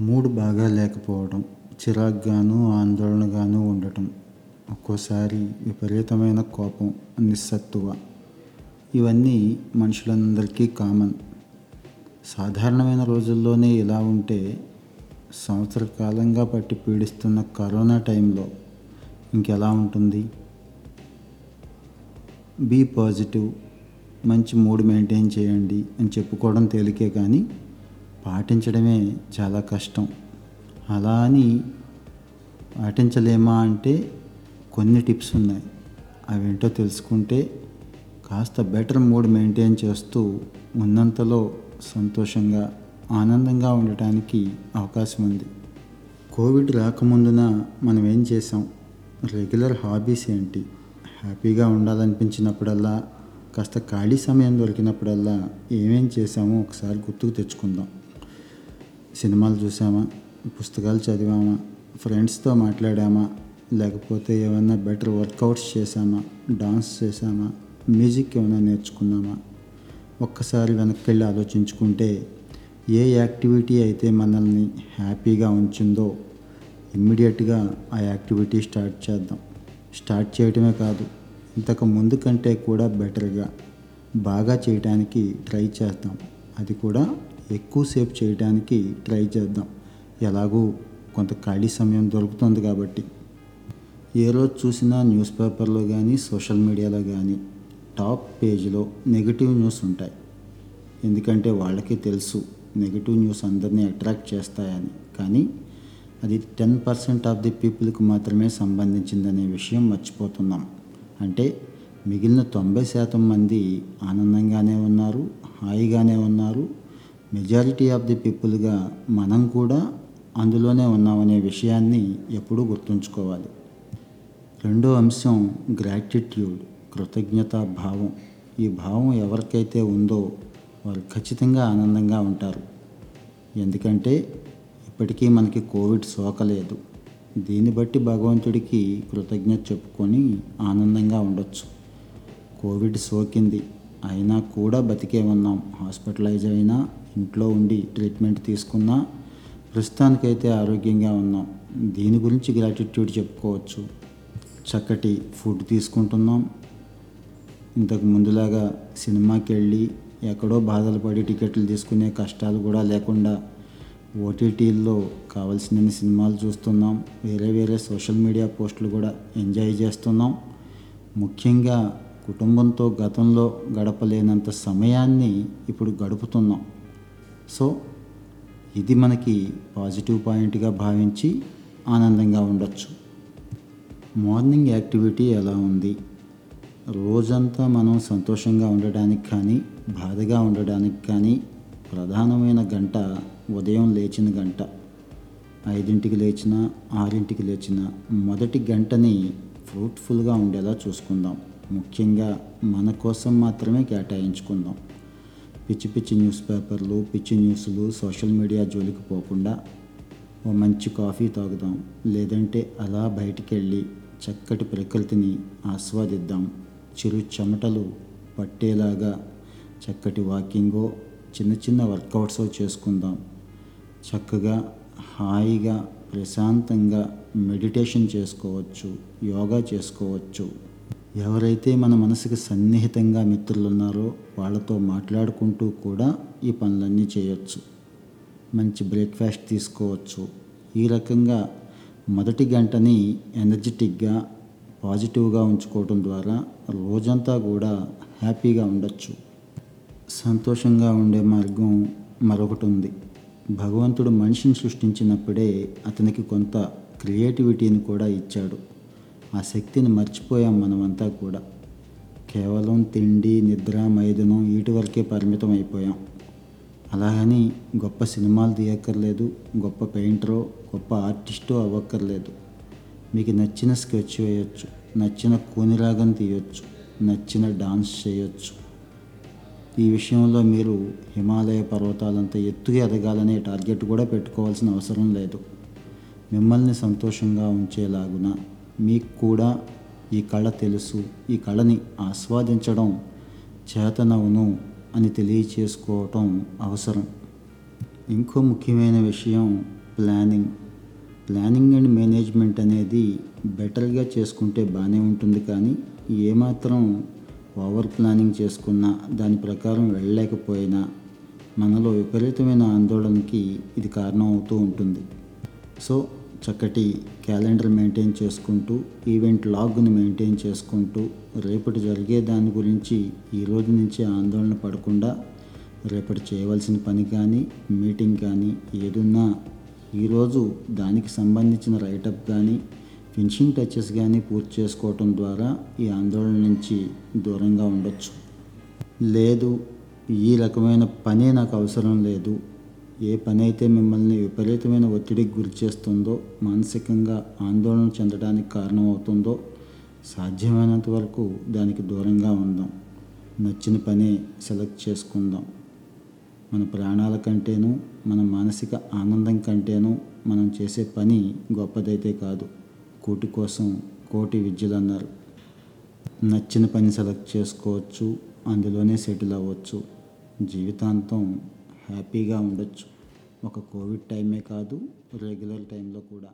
Mood బాగా లేకపోవడం చిరాకుగాను ఆందోళనగాను ఉండటం ఒక్కోసారి విపరీతమైన కోపం నిస్సత్తువ. ఇవన్నీ మనుషులందరికీ కామన్. సాధారణమైన రోజుల్లోనే ఇలా ఉంటే సంవత్సర కాలంగా పట్టి పీడిస్తున్న కరోనా టైంలో ఇంకెలా ఉంటుంది? Be positive. మంచి మూడ్ మెయింటైన్ చేయండి అని చెప్పుకోవడం తేలికే కానీ పాటించడమే చాలా కష్టం. అలా అని పాటించలేమా అంటే కొన్ని టిప్స్ ఉన్నాయి. అవేంటో తెలుసుకుంటే కాస్త బెటర్ మూడ్ మెయింటైన్ చేస్తూ ఉన్నంతలో సంతోషంగా ఆనందంగా ఉండటానికి అవకాశం ఉంది. కోవిడ్ రాకముందున మనం ఏం చేసాం రెగ్యులర్ హాబీస్ ఏంటి? హ్యాపీగా ఉండాలనిపించినప్పుడల్లా కాస్త ఖాళీ సమయం దొరికినప్పుడల్లా ఏమేం చేసామో ఒకసారి గుర్తుకు తెచ్చుకుందాం. సినిమాలు చూసామా పుస్తకాలు చదివామా? ఫ్రెండ్స్తో మాట్లాడామా? లేకపోతే ఏమైనా బెటర్ వర్కౌట్స్ చేసామా డాన్స్ చేసామా మ్యూజిక్ ఏమైనా నేర్చుకున్నామా? ఒక్కసారి వెనక్కి వెళ్ళి ఆలోచించుకుంటే ఏ యాక్టివిటీ అయితే మనల్ని హ్యాపీగా ఉంచిందో ఇమ్మీడియట్గా ఆ యాక్టివిటీ స్టార్ట్ చేద్దాం. స్టార్ట్ చేయటమే కాదు ఇంతకు ముందు కంటే కూడా బెటర్గా బాగా చేయడానికి ట్రై చేద్దాం. అది కూడా ఎక్కువసేపు చేయడానికి ట్రై చేద్దాం. ఎలాగూ కొంత ఖాళీ సమయం దొరుకుతుంది కాబట్టి. ఏ రోజు చూసినా న్యూస్ పేపర్లో కానీ సోషల్ మీడియాలో కానీ టాప్ పేజీలో నెగిటివ్ న్యూస్ ఉంటాయి. ఎందుకంటే వాళ్ళకి తెలుసు నెగిటివ్ న్యూస్ అందరినీ అట్రాక్ట్ చేస్తాయని. కానీ అది టెన్ పర్సెంట్ ఆఫ్ ది పీపుల్కి మాత్రమే సంబంధించిందనే విషయం మర్చిపోతున్నాం. అంటే మిగిలిన తొంభై శాతం మంది ఆనందంగానే ఉన్నారు హాయిగానే ఉన్నారు మెజారిటీ ఆఫ్ ది పీపుల్గా మనం కూడా అందులోనే ఉన్నామనే విషయాన్ని ఎప్పుడూ గుర్తుంచుకోవాలి. రెండో అంశం గ్రాటిట్యూడ్ కృతజ్ఞతా భావం. ఈ భావం ఎవరికైతే ఉందో వారు ఖచ్చితంగా ఆనందంగా ఉంటారు. ఎందుకంటే ఇప్పటికీ మనకి కోవిడ్ సోకలేదు దీన్ని బట్టి భగవంతుడికి కృతజ్ఞత చెప్పుకొని ఆనందంగా ఉండొచ్చు. కోవిడ్ సోకింది. అయినా కూడా బతికే ఉన్నాం. హాస్పిటలైజ్ అయినా ఇంట్లో ఉండి ట్రీట్మెంట్ తీసుకున్నా ప్రస్తుతానికైతే ఆరోగ్యంగా ఉన్నాం. దీని గురించి గ్రాటిట్యూడ్ చెప్పుకోవచ్చు. చక్కటి ఫుడ్ తీసుకుంటున్నాం. ఇంతకు ముందులాగా సినిమాకి వెళ్ళి ఎక్కడో బాధలు పడి టికెట్లు తీసుకునే కష్టాలు కూడా లేకుండా ఓటీటీల్లో కావాల్సిన సినిమాలు చూస్తున్నాం. వేరే వేరే సోషల్ మీడియా పోస్టులు కూడా ఎంజాయ్ చేస్తున్నాం. ముఖ్యంగా కుటుంబంతో గతంలో గడపలేనంత సమయాన్ని ఇప్పుడు గడుపుతున్నాం. సో ఇది మనకి పాజిటివ్ పాయింట్గా భావించి ఆనందంగా ఉండొచ్చు. మార్నింగ్ యాక్టివిటీ ఎలా ఉంది? రోజంతా మనం సంతోషంగా ఉండడానికి కానీ బాధగా ఉండడానికి కానీ ప్రధానమైన గంట ఉదయం లేచిన గంట. ఐదింటికి లేచిన ఆరింటికి లేచిన మొదటి గంటని ఫ్రూట్ఫుల్గా ఉండేలా చూసుకుందాం. ముఖ్యంగా మన కోసం మాత్రమే కేటాయించుకుందాం. పిచ్చి పిచ్చి న్యూస్ పేపర్లు పిచ్చి న్యూస్లు సోషల్ మీడియా జోలికి పోకుండా ఓ మంచి కాఫీ తాగుదాం. లేదంటే అలా బయటికెళ్ళి చక్కటి ప్రకృతిని ఆస్వాదిద్దాం. చిరు చెమటలు పట్టేలాగా చక్కటి వాకింగో చిన్న చిన్న వర్కౌట్స్ చేసుకుందాం. చక్కగా హాయిగా ప్రశాంతంగా మెడిటేషన్ చేసుకోవచ్చు యోగా చేసుకోవచ్చు. ఎవరైతే మన మనసుకి సన్నిహితంగా మిత్రులు ఉన్నారో వాళ్ళతో మాట్లాడుకుంటూ కూడా ఈ పనులన్నీ చేయొచ్చు. మంచి బ్రేక్ఫాస్ట్ తీసుకోవచ్చు. ఈ రకంగా మొదటి గంటని ఎనర్జెటిక్గా పాజిటివ్గా ఉంచుకోవడం ద్వారా రోజంతా కూడా హ్యాపీగా ఉండొచ్చు. సంతోషంగా ఉండే మార్గం మరొకటి ఉంది. భగవంతుడు మనిషిని సృష్టించినప్పుడే అతనికి కొంత క్రియేటివిటీని కూడా ఇచ్చాడు. ఆ శక్తిని మర్చిపోయాం మనమంతా కూడా. కేవలం తిండి నిద్ర మైదనం వీటి వరకే పరిమితం అయిపోయాం. అలాగని గొప్ప సినిమాలు తీయక్కర్లేదు గొప్ప పెయింటరో గొప్ప ఆర్టిస్టో అవ్వక్కర్లేదు. మీకు నచ్చిన స్కెచ్ వేయచ్చు నచ్చిన కూనిరాగం తీయొచ్చు నచ్చిన డాన్స్ చేయొచ్చు. ఈ విషయంలో మీరు హిమాలయ పర్వతాలంత ఎత్తుగా ఎదగాలనే టార్గెట్ కూడా పెట్టుకోవాల్సిన అవసరం లేదు. మిమ్మల్ని సంతోషంగా ఉంచేలాగున మీకు కూడా ఈ కళ తెలుసు. ఈ కళని ఆస్వాదించడం చేతనవును అని తెలియచేసుకోవటం అవసరం. ఇంకో ముఖ్యమైన విషయం ప్లానింగ్. ప్లానింగ్ అండ్ మేనేజ్మెంట్ అనేది బెటర్గా చేసుకుంటే బాగానే ఉంటుంది కానీ ఏమాత్రం ఓవర్ ప్లానింగ్ చేసుకున్నా దాని ప్రకారం వెళ్ళలేకపోయినా మనలో విపరీతమైన ఆందోళనకి ఇది కారణం అవుతూ ఉంటుంది. సో చక్కటి క్యాలెండర్ మెయింటైన్ చేసుకుంటూ ఈవెంట్ లాగ్ని మెయింటైన్ చేసుకుంటూ రేపటి జరిగే దాని గురించి ఈ రోజు నుంచి ఆందోళన పడకుండా రేపటి చేయవలసిన పని కానీ మీటింగ్ కానీ ఏదున్నా ఈరోజు దానికి సంబంధించిన రైటప్ కానీ ఫినిషింగ్ టచెస్ కానీ పూర్తి చేసుకోవటం ద్వారా ఈ ఆందోళన నుంచి దూరంగా ఉండొచ్చు. లేదు ఈ రకమైన పనే నాకు అవసరం లేదు. ఏ పని అయితే మిమ్మల్ని విపరీతమైన ఒత్తిడికి గురి చేస్తుందో మానసికంగా ఆందోళన చెందడానికి కారణమవుతుందో సాధ్యమైనంత వరకు దానికి దూరంగా ఉందాం. నచ్చిన పని సెలెక్ట్ చేసుకుందాం. మన ప్రాణాల కంటేనూ మన మానసిక ఆనందం కంటేనూ మనం చేసే పని గొప్పదైతే కాదు. కోటి కోసం కోటి విద్యలు అన్నారు. నచ్చిన పని సెలెక్ట్ చేసుకోవచ్చు అందులోనే సెటిల్ అవ్వచ్చు. జీవితాంతం హ్యాపీగా ఉండొచ్చు. ఒక కోవిడ్ టైమే కాదు రెగ్యులర్ టైంలో కూడా.